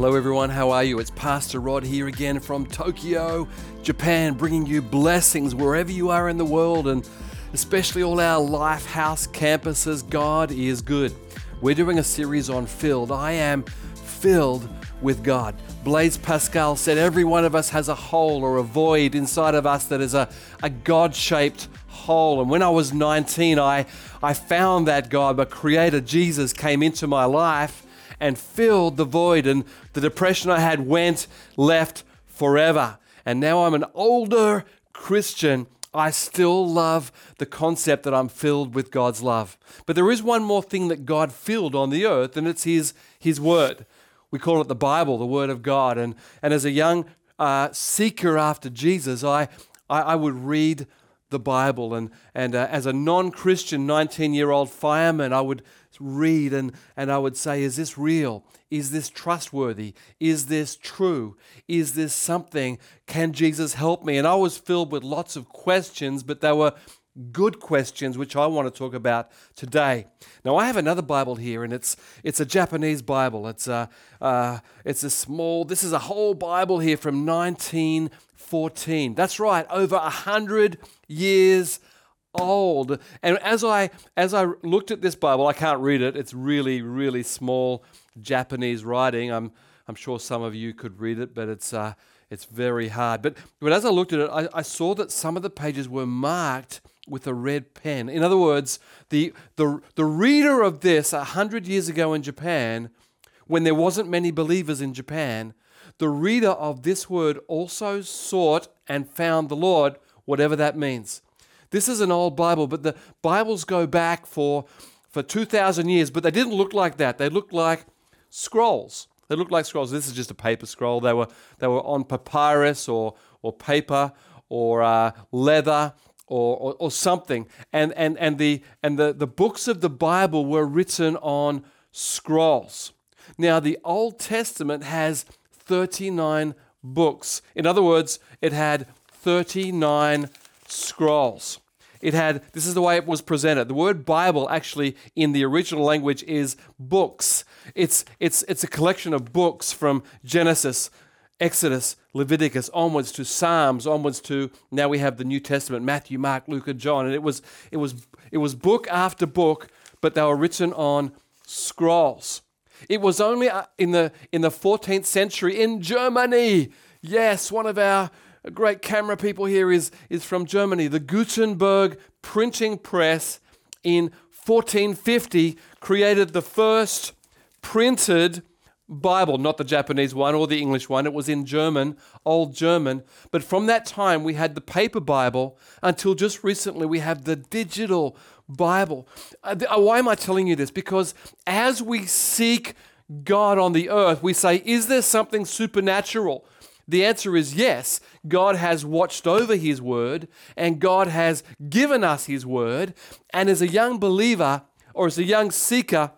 Hello, everyone. How are you? It's Pastor Rod here again from Tokyo, Japan, bringing you blessings wherever you are in the world and especially all our Lifehouse campuses. God is good. We're doing a series on filled. I am filled with God. Blaise Pascal said every one of us has a hole or a void inside of us that is a, a God shaped hole. And when I was 19, I, I found that God, but Creator Jesus, came into my life and filled the void, and the depression I had went, left forever. And now I'm an older Christian. I still love the concept that I'm filled with God's love. But there is one more thing that God filled on the earth, and it's His, his Word. We call it the Bible, the Word of God. And, and as a young uh, seeker after Jesus, I, I, I would read the Bible. And, and uh, as a non Christian 19 year old fireman, I would read and, and I would say, Is this real? Is this trustworthy? Is this true? Is this something? Can Jesus help me? And I was filled with lots of questions, but they were good questions, which I want to talk about today. Now, I have another Bible here, and it's it's a Japanese Bible. It's a uh, it's a small. This is a whole Bible here from 1914. That's right, over a hundred years old. And as I as I looked at this Bible, I can't read it. It's really really small Japanese writing. I'm I'm sure some of you could read it, but it's uh, it's very hard. But but as I looked at it, I, I saw that some of the pages were marked with a red pen. In other words, the the the reader of this a hundred years ago in Japan, when there wasn't many believers in Japan, the reader of this word also sought and found the Lord, whatever that means. This is an old Bible, but the Bibles go back for, for 2,000 years, but they didn't look like that. They looked like scrolls. They looked like scrolls. This is just a paper scroll. They were, they were on papyrus or, or paper or uh, leather or, or, or, something. And, and, and, the, and the, the books of the Bible were written on scrolls. Now, the Old Testament has 39 books. In other words, it had 39 scrolls. It had, this is the way it was presented. The word Bible actually in the original language is books. It's, it's, it's a collection of books from Genesis, Exodus, Leviticus, onwards to Psalms, onwards to now we have the New Testament, Matthew, Mark, Luke, and John. And it was, it was, it was book after book, but they were written on scrolls. It was only uh, in the, in the 14th century in Germany. Yes, one of our great camera people here is, is from Germany. The Gutenberg printing press in 1450 created the first printed Bible, not the Japanese one or the English one. It was in German, Old German. But from that time, we had the paper Bible until just recently we have the digital Bible. Uh, uh why am I telling you this? Because as we seek God on the earth, we say, is there something supernatural? The answer is yes. God has watched over His word and God has given us His word. And as a young believer or as a young seeker,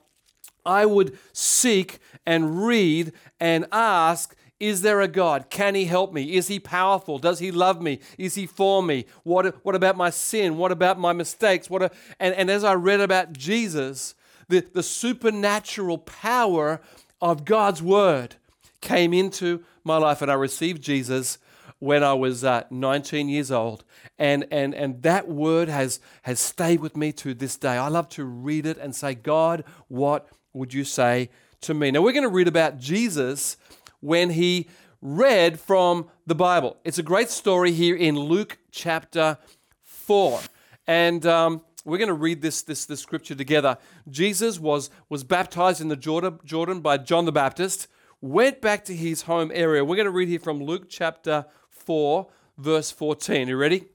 I would seek and read and ask is there a God? Can He help me? Is He powerful? Does He love me? Is He for me? What, what about my sin? What about my mistakes? What and, and as I read about Jesus, the, the supernatural power of God's Word came into my life, and I received Jesus when I was uh, 19 years old. And, and, and that word has, has stayed with me to this day. I love to read it and say, God, what would you say to me? Now, we're going to read about Jesus when he read from the Bible. It's a great story here in Luke chapter 4. And um, we're going to read this, this, this scripture together. Jesus was, was baptized in the Jordan, Jordan by John the Baptist went back to his home area. We're going to read here from Luke chapter 4, verse 14. You ready?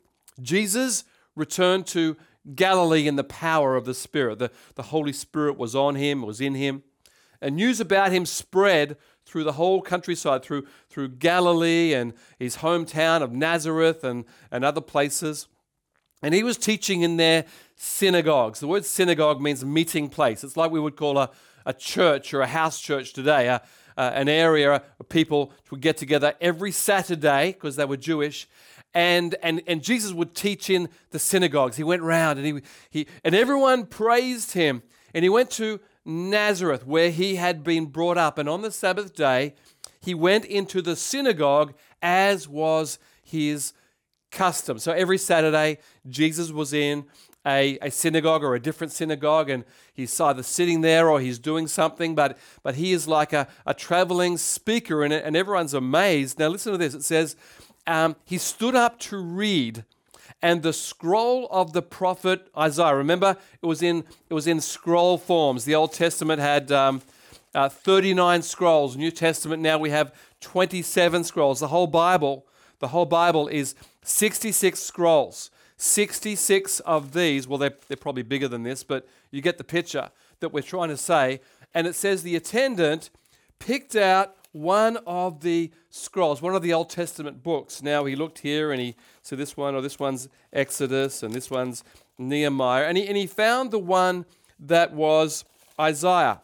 Jesus returned to Galilee in the power of the Spirit. The, the Holy Spirit was on him, was in him. And news about him spread through the whole countryside, through, through Galilee and his hometown of Nazareth and, and other places. And he was teaching in their synagogues. The word synagogue means meeting place. It's like we would call a, a church or a house church today. A, uh, an area of people would get together every Saturday because they were Jewish. And, and, and Jesus would teach in the synagogues. He went round and, he, he, and everyone praised him. And he went to Nazareth, where he had been brought up. And on the Sabbath day, he went into the synagogue as was his custom. So every Saturday, Jesus was in a, a synagogue or a different synagogue, and he's either sitting there or he's doing something, but, but he is like a, a traveling speaker in it, and everyone's amazed. Now, listen to this it says, um, He stood up to read. And the scroll of the prophet Isaiah. Remember, it was in it was in scroll forms. The Old Testament had um, uh, 39 scrolls. New Testament now we have 27 scrolls. The whole Bible, the whole Bible is 66 scrolls. 66 of these, well, they're, they're probably bigger than this, but you get the picture that we're trying to say. And it says the attendant picked out one of the scrolls, one of the Old Testament books. Now he looked here and he said this one, or this one's Exodus, and this one's Nehemiah. And he, and he found the one that was Isaiah.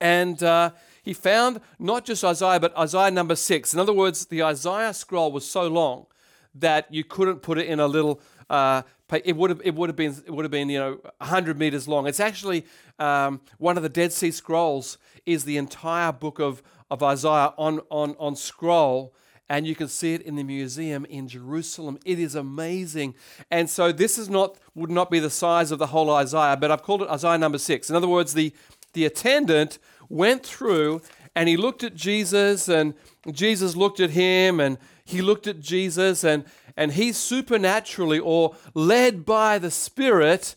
And uh, he found not just Isaiah, but Isaiah number six. In other words, the Isaiah scroll was so long that you couldn't put it in a little uh, it would have it would have been it would have been you know 100 meters long. It's actually um, one of the Dead Sea Scrolls is the entire book of of Isaiah on on on scroll. And you can see it in the museum in Jerusalem. It is amazing. And so this is not would not be the size of the whole Isaiah, but I've called it Isaiah number six. In other words, the the attendant went through and he looked at Jesus and Jesus looked at him and he looked at Jesus and and he supernaturally or led by the Spirit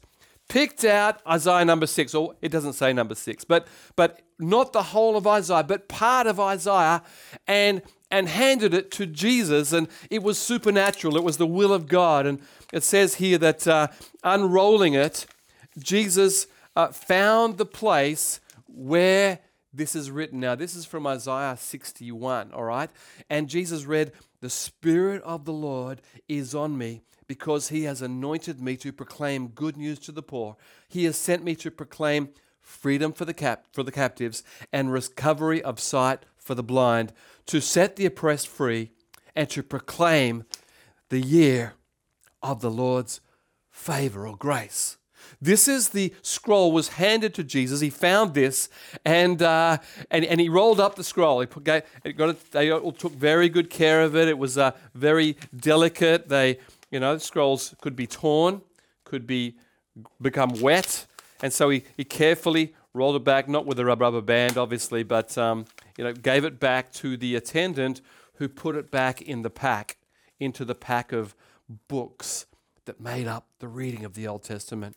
picked out Isaiah number six, or it doesn't say number six, but but not the whole of Isaiah, but part of Isaiah, and and handed it to Jesus, and it was supernatural. It was the will of God, and it says here that uh, unrolling it, Jesus uh, found the place where this is written. Now, this is from Isaiah 61, all right? And Jesus read, the Spirit of the Lord is on me because he has anointed me to proclaim good news to the poor. He has sent me to proclaim freedom for the, cap- for the captives and recovery of sight for the blind, to set the oppressed free, and to proclaim the year of the Lord's favor or grace. This is the scroll was handed to Jesus. He found this, and uh, and, and he rolled up the scroll. He put, got it, they all took very good care of it. It was uh, very delicate. They, you know, scrolls could be torn, could be become wet, and so he, he carefully rolled it back, not with a rubber band, obviously, but um, you know, gave it back to the attendant who put it back in the pack, into the pack of books that made up the reading of the Old Testament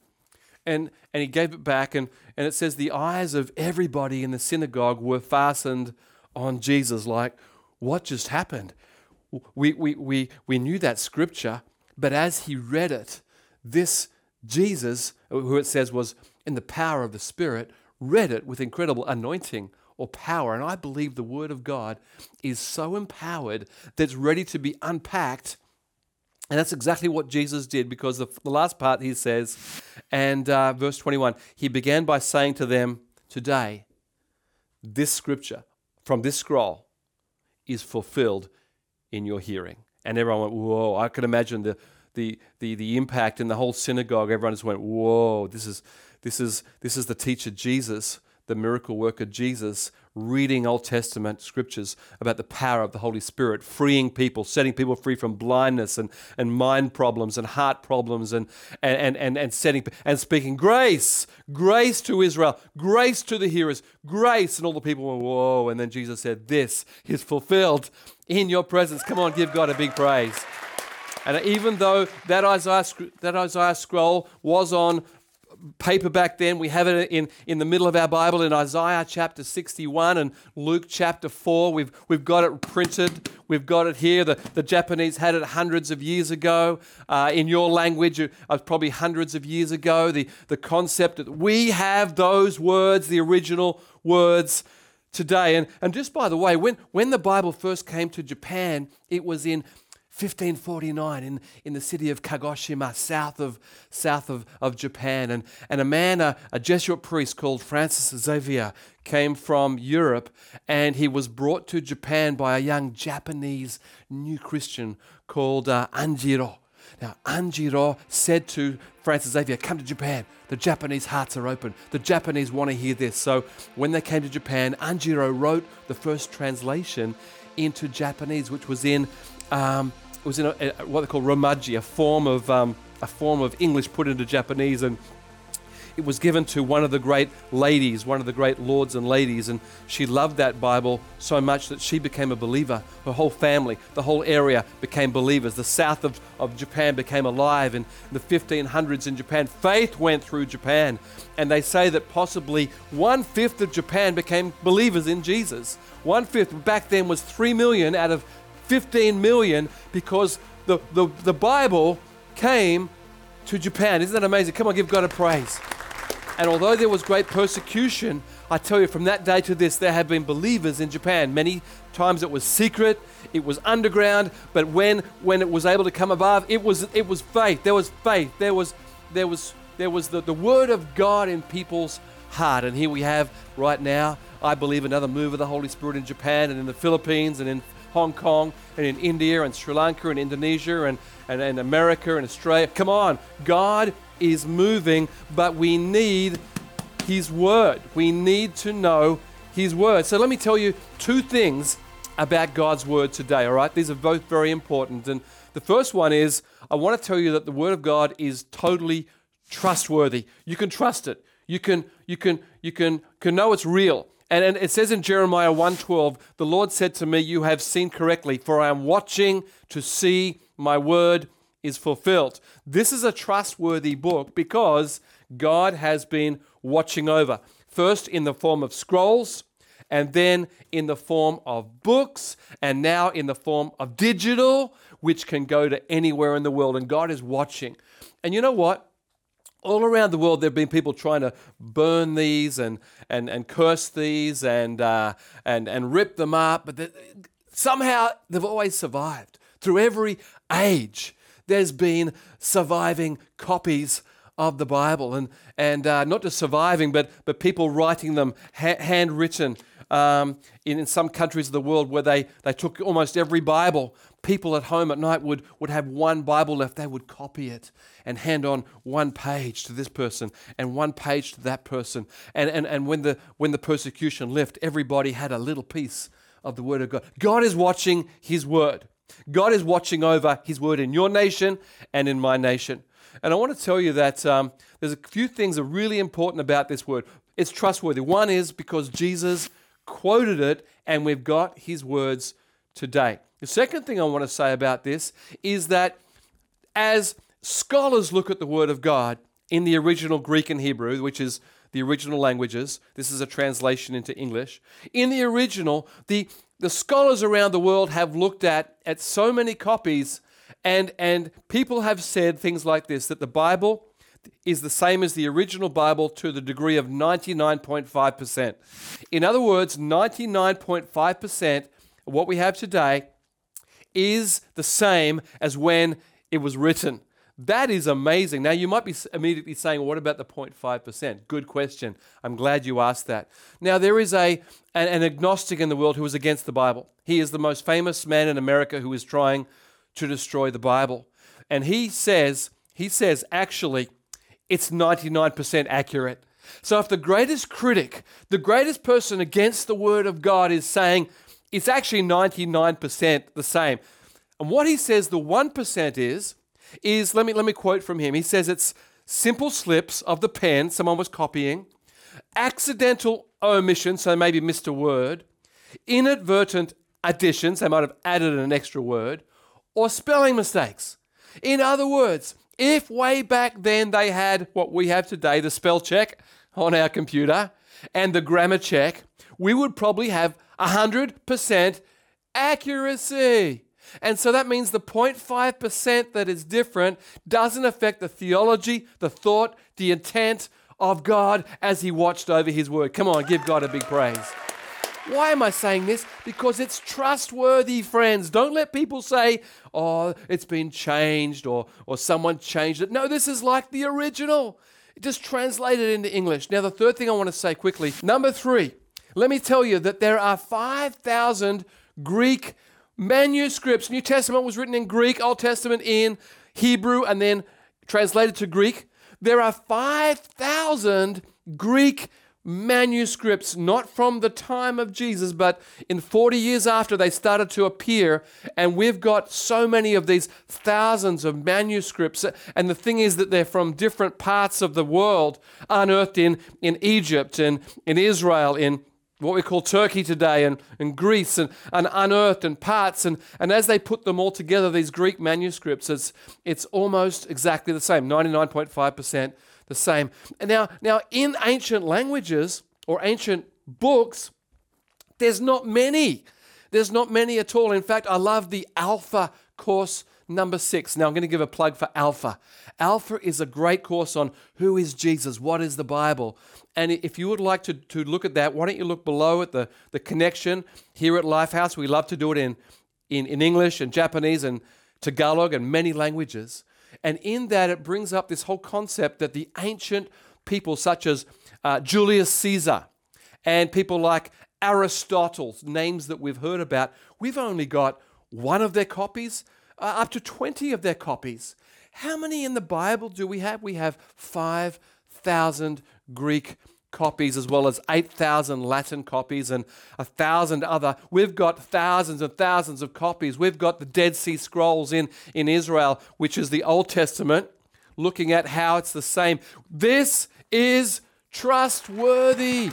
and, and he gave it back. And, and it says the eyes of everybody in the synagogue were fastened on Jesus, like, what just happened? We, we, we, we knew that scripture, but as he read it, this Jesus, who it says was in the power of the Spirit, read it with incredible anointing or power. And I believe the Word of God is so empowered that it's ready to be unpacked and that's exactly what Jesus did because the, the last part he says, and uh, verse 21, he began by saying to them, Today, this scripture from this scroll is fulfilled in your hearing. And everyone went, Whoa, I can imagine the, the, the, the impact in the whole synagogue. Everyone just went, Whoa, this is, this is, this is the teacher Jesus the miracle worker Jesus reading Old Testament scriptures about the power of the Holy Spirit, freeing people, setting people free from blindness and, and mind problems and heart problems and, and, and, and setting and speaking grace, grace to Israel, grace to the hearers, grace. And all the people went, Whoa. And then Jesus said, This is fulfilled in your presence. Come on, give God a big praise. And even though that Isaiah, that Isaiah scroll was on paper back then. We have it in, in the middle of our Bible in Isaiah chapter 61 and Luke chapter 4. We've, we've got it printed. We've got it here. The, the Japanese had it hundreds of years ago. Uh, in your language, uh, probably hundreds of years ago. The, the concept that we have those words, the original words today. And, and just by the way, when, when the Bible first came to Japan, it was in 1549 in, in the city of Kagoshima, south of, south of, of Japan. And, and a man, a, a Jesuit priest called Francis Xavier, came from Europe and he was brought to Japan by a young Japanese new Christian called uh, Anjiro. Now, Anjiro said to Francis Xavier, Come to Japan. The Japanese hearts are open. The Japanese want to hear this. So, when they came to Japan, Anjiro wrote the first translation into Japanese, which was in, um, it was in a, a, what they call romaji, a form of um, a form of English put into Japanese, and it was given to one of the great ladies, one of the great lords and ladies, and she loved that Bible so much that she became a believer. Her whole family, the whole area became believers. The south of, of Japan became alive in the 1500s in Japan. Faith went through Japan, and they say that possibly one fifth of Japan became believers in Jesus. One fifth back then was 3 million out of 15 million because the, the, the Bible came to Japan. Isn't that amazing? Come on, give God a praise. And although there was great persecution, I tell you, from that day to this, there have been believers in Japan. Many times it was secret, it was underground, but when when it was able to come above, it was it was faith. There was faith. There was there was there was the, the word of God in people's heart. And here we have right now, I believe, another move of the Holy Spirit in Japan and in the Philippines and in Hong Kong and in India and Sri Lanka and Indonesia and, and, and America and Australia. Come on, God is moving, but we need His Word. We need to know His Word. So let me tell you two things about God's Word today, all right? These are both very important. And the first one is I want to tell you that the Word of God is totally trustworthy. You can trust it. You can, you can, you can, can know it's real. And, and it says in Jeremiah 1:12, the Lord said to me, You have seen correctly, for I am watching to see my word is fulfilled. This is a trustworthy book because God has been watching over. First in the form of scrolls, and then in the form of books, and now in the form of digital, which can go to anywhere in the world. And God is watching. And you know what? All around the world, there have been people trying to burn these and, and, and curse these and, uh, and, and rip them up, but somehow they've always survived. Through every age, there's been surviving copies of the Bible, and, and uh, not just surviving, but, but people writing them ha- handwritten um, in, in some countries of the world where they, they took almost every Bible. People at home at night would, would have one Bible left. They would copy it and hand on one page to this person and one page to that person. And, and, and when, the, when the persecution left, everybody had a little piece of the Word of God. God is watching His Word. God is watching over His Word in your nation and in my nation. And I want to tell you that um, there's a few things that are really important about this Word. It's trustworthy. One is because Jesus quoted it, and we've got his words today. The second thing I want to say about this is that as scholars look at the Word of God in the original Greek and Hebrew, which is the original languages, this is a translation into English. In the original, the, the scholars around the world have looked at, at so many copies, and, and people have said things like this that the Bible is the same as the original Bible to the degree of 99.5%. In other words, 99.5% of what we have today is the same as when it was written. That is amazing. Now, you might be immediately saying, well, what about the 0.5%? Good question. I'm glad you asked that. Now, there is a, an, an agnostic in the world who is against the Bible. He is the most famous man in America who is trying to destroy the Bible. And he says, he says, actually, it's 99% accurate. So if the greatest critic, the greatest person against the word of God is saying it's actually 99% the same. And what he says the 1% is, is let me let me quote from him. He says it's simple slips of the pen, someone was copying, accidental omissions, so maybe missed a word, inadvertent additions, they might have added an extra word, or spelling mistakes. In other words, if way back then they had what we have today, the spell check on our computer and the grammar check, we would probably have 100% accuracy. And so that means the 0.5% that is different doesn't affect the theology, the thought, the intent of God as He watched over His word. Come on, give God a big praise. Why am I saying this? Because it's trustworthy, friends. Don't let people say, oh, it's been changed or, or someone changed it. No, this is like the original. Just translate it into English. Now, the third thing I want to say quickly number three, let me tell you that there are 5,000 Greek manuscripts. New Testament was written in Greek, Old Testament in Hebrew and then translated to Greek. There are 5,000 Greek manuscripts, not from the time of Jesus, but in 40 years after they started to appear. And we've got so many of these thousands of manuscripts. And the thing is that they're from different parts of the world, unearthed in, in Egypt and in Israel, in what we call Turkey today and, and Greece and, and unearthed and parts. And, and as they put them all together, these Greek manuscripts, it's, it's almost exactly the same 99.5% the same. And now, now, in ancient languages or ancient books, there's not many. There's not many at all. In fact, I love the Alpha course number six. Now, I'm going to give a plug for Alpha. Alpha is a great course on who is Jesus, what is the Bible. And if you would like to, to look at that, why don't you look below at the, the connection here at Lifehouse? We love to do it in, in, in English and Japanese and Tagalog and many languages. And in that, it brings up this whole concept that the ancient people, such as uh, Julius Caesar and people like Aristotle, names that we've heard about, we've only got one of their copies, uh, up to 20 of their copies. How many in the Bible do we have? We have 5,000 Greek copies as well as 8,000 Latin copies and a thousand other. We've got thousands and thousands of copies. We've got the Dead Sea Scrolls in, in Israel, which is the Old Testament, looking at how it's the same. This is trustworthy.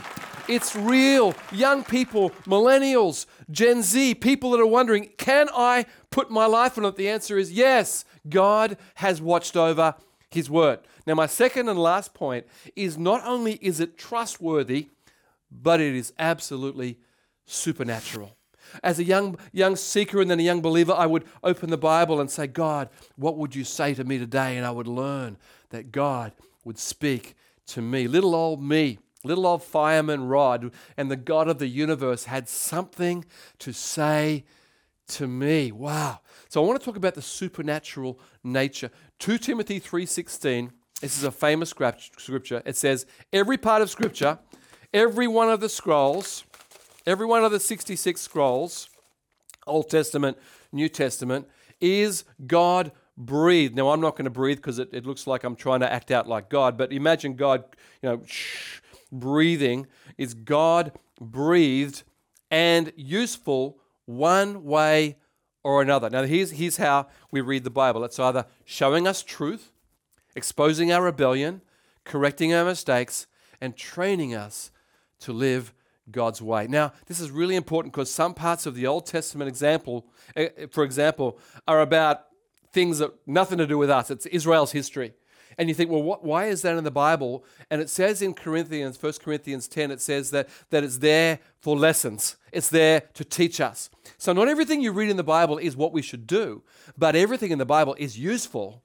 It's real. Young people, millennials, Gen Z, people that are wondering, can I put my life on it? The answer is yes. God has watched over his word. Now, my second and last point is not only is it trustworthy, but it is absolutely supernatural. As a young, young seeker and then a young believer, I would open the Bible and say, God, what would you say to me today? And I would learn that God would speak to me. Little old me, little old fireman Rod, and the God of the universe had something to say to me. Wow. So I want to talk about the supernatural nature. 2 Timothy 3:16 this is a famous scripture. It says, Every part of scripture, every one of the scrolls, every one of the 66 scrolls, Old Testament, New Testament, is God breathed. Now, I'm not going to breathe because it, it looks like I'm trying to act out like God, but imagine God, you know, shh, breathing is God breathed and useful one way or another. Now, here's, here's how we read the Bible it's either showing us truth exposing our rebellion, correcting our mistakes, and training us to live God's way. Now, this is really important because some parts of the Old Testament example, eh, for example, are about things that nothing to do with us. It's Israel's history. And you think, well, what, why is that in the Bible? And it says in Corinthians, 1 Corinthians 10, it says that, that it's there for lessons. It's there to teach us. So not everything you read in the Bible is what we should do, but everything in the Bible is useful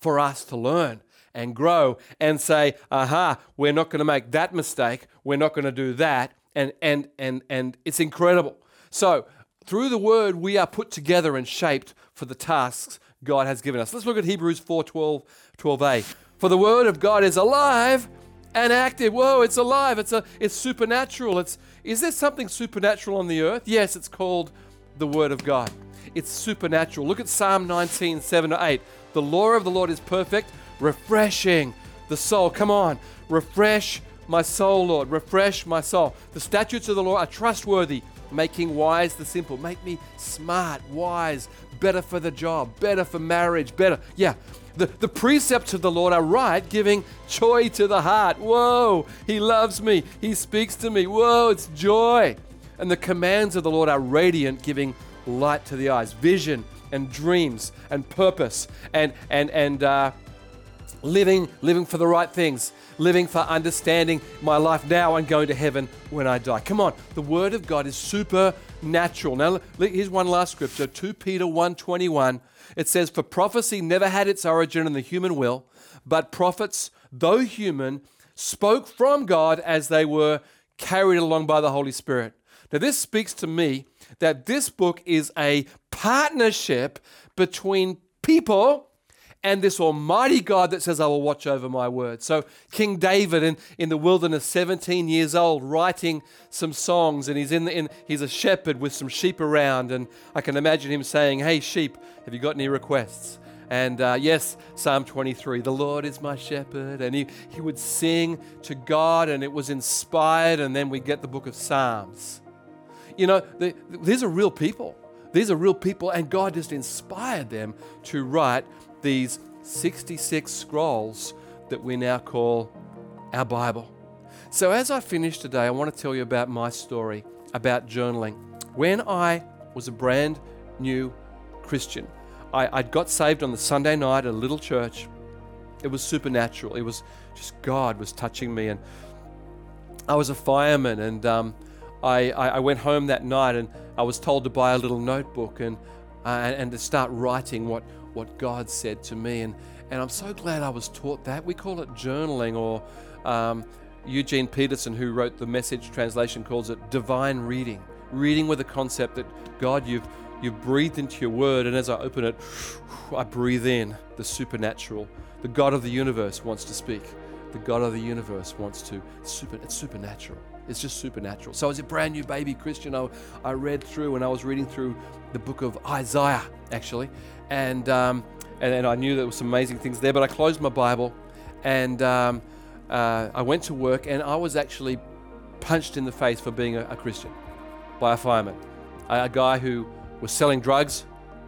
for us to learn and grow and say, aha, we're not going to make that mistake. We're not going to do that. And, and, and, and it's incredible. So, through the word, we are put together and shaped for the tasks God has given us. Let's look at Hebrews 4 12, 12a. For the word of God is alive and active. Whoa, it's alive. It's, a, it's supernatural. It's, is there something supernatural on the earth? Yes, it's called the word of God. It's supernatural. Look at Psalm 19, 7 to 8. The law of the Lord is perfect, refreshing the soul. Come on, refresh my soul, Lord. Refresh my soul. The statutes of the Lord are trustworthy, making wise the simple. Make me smart, wise, better for the job, better for marriage, better. Yeah. The, the precepts of the Lord are right, giving joy to the heart. Whoa, He loves me. He speaks to me. Whoa, it's joy. And the commands of the Lord are radiant, giving light to the eyes, vision and dreams and purpose and and and uh, living living for the right things, living for understanding my life now and going to heaven when I die. Come on, the Word of God is supernatural. Now here's one last scripture, 2 Peter 1:21. It says, "For prophecy never had its origin in the human will, but prophets, though human, spoke from God as they were carried along by the Holy Spirit." Now this speaks to me that this book is a partnership between people and this almighty God that says, I will watch over my word. So, King David in, in the wilderness, 17 years old, writing some songs, and he's, in, the, in he's a shepherd with some sheep around. And I can imagine him saying, Hey, sheep, have you got any requests? And uh, yes, Psalm 23, the Lord is my shepherd. And he, he would sing to God, and it was inspired. And then we get the book of Psalms. You know, the, these are real people. These are real people, and God just inspired them to write these 66 scrolls that we now call our Bible. So, as I finish today, I want to tell you about my story about journaling. When I was a brand new Christian, I, I got saved on the Sunday night at a little church. It was supernatural. It was just God was touching me, and I was a fireman, and um, I, I, went home that night, and I was told to buy a little notebook and uh, and, and to start writing what what God said to me, and and I'm so glad I was taught that. We call it journaling, or um, Eugene Peterson, who wrote the message translation, calls it divine reading. Reading with the concept that God, you've you've breathed into your word, and as I open it, I breathe in the supernatural. The God of the universe wants to speak. The God of the universe wants to super. It's supernatural. It's just supernatural. So as a brand new baby Christian, I, I read through and I was reading through the book of Isaiah actually, and um, and, and I knew there were some amazing things there. But I closed my Bible, and um, uh, I went to work, and I was actually punched in the face for being a, a Christian by a fireman, a, a guy who was selling drugs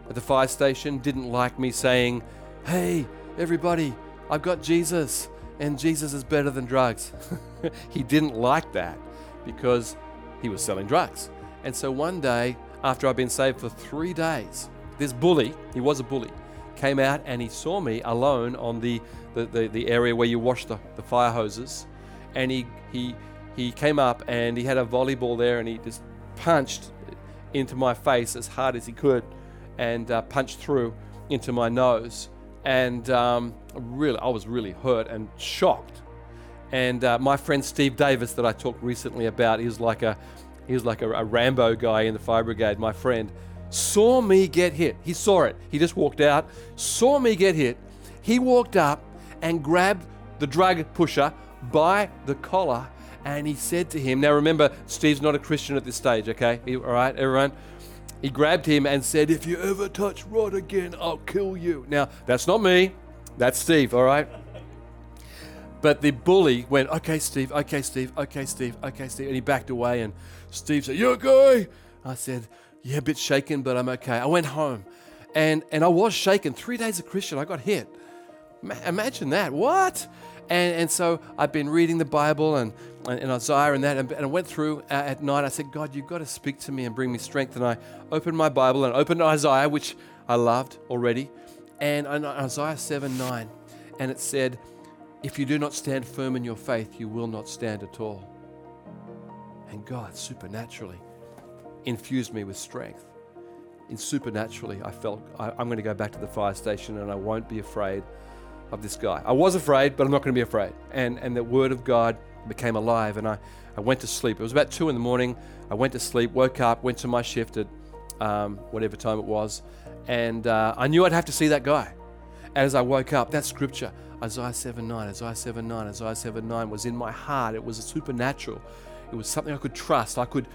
at the fire station. Didn't like me saying, "Hey, everybody, I've got Jesus." And Jesus is better than drugs. he didn't like that because he was selling drugs. And so one day, after I'd been saved for three days, this bully, he was a bully, came out and he saw me alone on the, the, the, the area where you wash the, the fire hoses. And he, he, he came up and he had a volleyball there and he just punched into my face as hard as he could and uh, punched through into my nose. And um, really, I was really hurt and shocked. And uh, my friend Steve Davis, that I talked recently about, he was like a he was like a, a Rambo guy in the fire brigade. My friend saw me get hit. He saw it. He just walked out, saw me get hit. He walked up and grabbed the drug pusher by the collar and he said to him, Now remember, Steve's not a Christian at this stage, okay? All right, everyone? He grabbed him and said, If you ever touch Rod again, I'll kill you. Now, that's not me, that's Steve, all right? But the bully went, okay, Steve, okay, Steve, okay, Steve, okay, Steve. And he backed away. And Steve said, You okay? I said, Yeah, a bit shaken, but I'm okay. I went home and, and I was shaken. Three days of Christian, I got hit. Imagine that. What? And, and so I've been reading the Bible and, and, and Isaiah and that, and, and I went through at night. I said, God, you've got to speak to me and bring me strength. And I opened my Bible and opened Isaiah, which I loved already, and Isaiah 7 9. And it said, if you do not stand firm in your faith, you will not stand at all. And God supernaturally infused me with strength. In supernaturally, I felt I, am going to go back to the fire station and I won't be afraid of this guy. I was afraid, but I'm not going to be afraid. And, and the word of God became alive and I, I went to sleep. It was about two in the morning. I went to sleep, woke up, went to my shift at um, whatever time it was, and uh, I knew I'd have to see that guy. As I woke up, that scripture, Isaiah 7 9, Isaiah 7 9, Isaiah 7 9 was in my heart. It was a supernatural. It was something I could trust. I could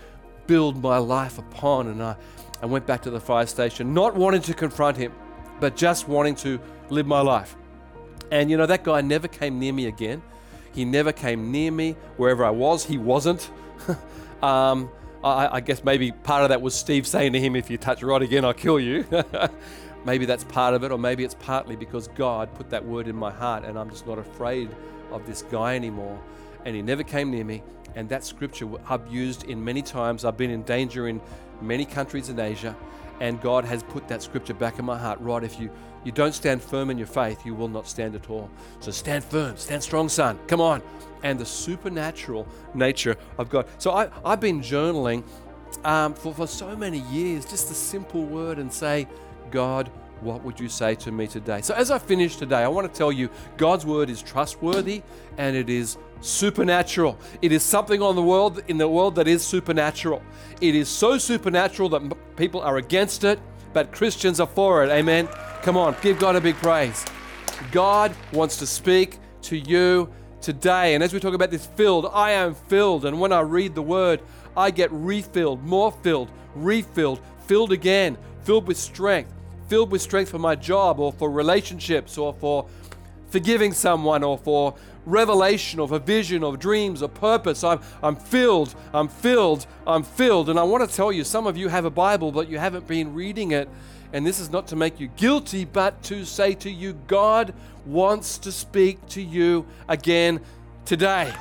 build my life upon. And I, I went back to the fire station, not wanting to confront him, but just wanting to live my life. And you know, that guy never came near me again. He never came near me wherever I was. He wasn't. um, I, I, guess maybe part of that was Steve saying to him, If you touch Rod again, I'll kill you. Maybe that's part of it, or maybe it's partly because God put that word in my heart and I'm just not afraid of this guy anymore. And he never came near me. And that scripture I've used in many times. I've been in danger in many countries in Asia, and God has put that scripture back in my heart. Right, if you, you don't stand firm in your faith, you will not stand at all. So stand firm, stand strong, son. Come on. And the supernatural nature of God. So I, I've been journaling um, for, for so many years, just a simple word and say, God, what would you say to me today? So, as I finish today, I want to tell you God's word is trustworthy and it is supernatural. It is something on the world in the world that is supernatural. It is so supernatural that people are against it, but Christians are for it. Amen. Come on, give God a big praise. God wants to speak to you today. And as we talk about this filled, I am filled. And when I read the word, I get refilled, more filled, refilled, filled again, filled with strength filled with strength for my job or for relationships or for forgiving someone or for revelation or for vision or dreams or purpose. I'm, I'm filled, I'm filled, I'm filled. And I want to tell you, some of you have a Bible, but you haven't been reading it. And this is not to make you guilty, but to say to you, God wants to speak to you again today.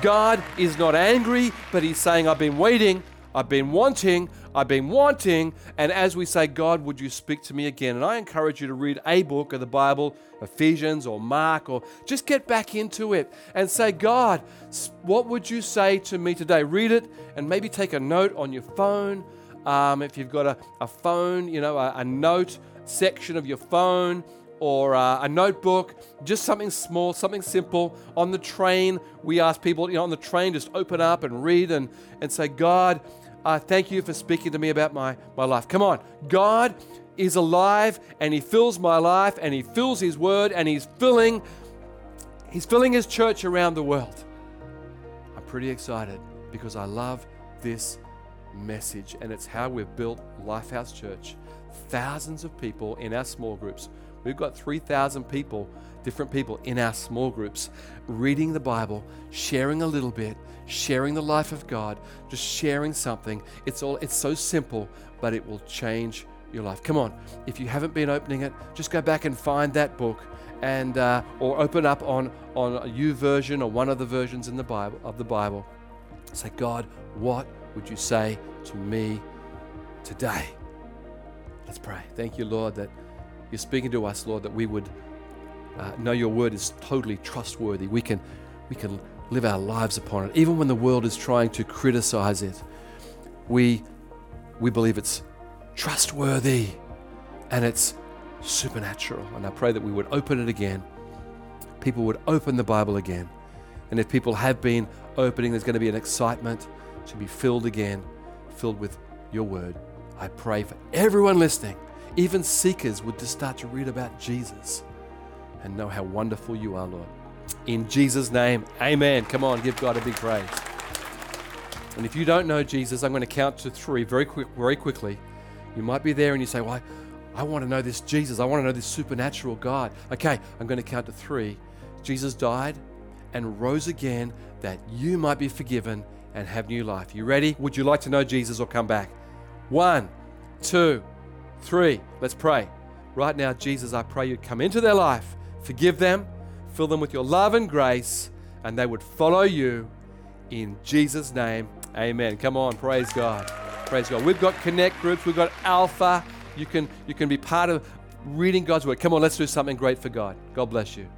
God is not angry, but He's saying, I've been waiting, I've been wanting, I've been wanting. And as we say, God, would you speak to me again? And I encourage you to read a book of the Bible, Ephesians or Mark, or just get back into it and say, God, what would you say to me today? Read it and maybe take a note on your phone um, if you've got a, a phone, you know, a, a note section of your phone or uh, a notebook, just something small, something simple. On the train, we ask people, you know, on the train, just open up and read and, and say, God, uh, thank you for speaking to me about my, my life. Come on. God is alive and He fills my life and He fills His word and He's filling, He's filling His church around the world. I'm pretty excited because I love this message, and it's how we've built Lifehouse Church. Thousands of people in our small groups. We've got 3,000 people, different people in our small groups, reading the Bible, sharing a little bit, sharing the life of God, just sharing something. It's all it's so simple, but it will change your life. Come on, if you haven't been opening it, just go back and find that book, and uh, or open up on on a version or one of the versions in the Bible of the Bible. Say, God, what would you say to me today? Let's pray. Thank you, Lord, that you're speaking to us, Lord, that we would uh, know your word is totally trustworthy. We can, we can live our lives upon it. Even when the world is trying to criticize it, we, we believe it's trustworthy and it's supernatural. And I pray that we would open it again. People would open the Bible again. And if people have been opening, there's going to be an excitement to be filled again, filled with your word. I pray for everyone listening, even seekers, would just start to read about Jesus and know how wonderful you are, Lord. In Jesus' name, amen. Come on, give God a big praise. And if you don't know Jesus, I'm going to count to three very quick, very quickly. You might be there and you say, "Why? I, I want to know this Jesus. I want to know this supernatural God." Okay, I'm going to count to three. Jesus died and rose again that you might be forgiven and have new life. You ready? Would you like to know Jesus or come back? One, two, three. Let's pray. Right now, Jesus, I pray you'd come into their life, forgive them, fill them with your love and grace, and they would follow you in Jesus' name. Amen. Come on, praise God. Praise God. We've got connect groups, we've got alpha. You can you can be part of reading God's word. Come on, let's do something great for God. God bless you.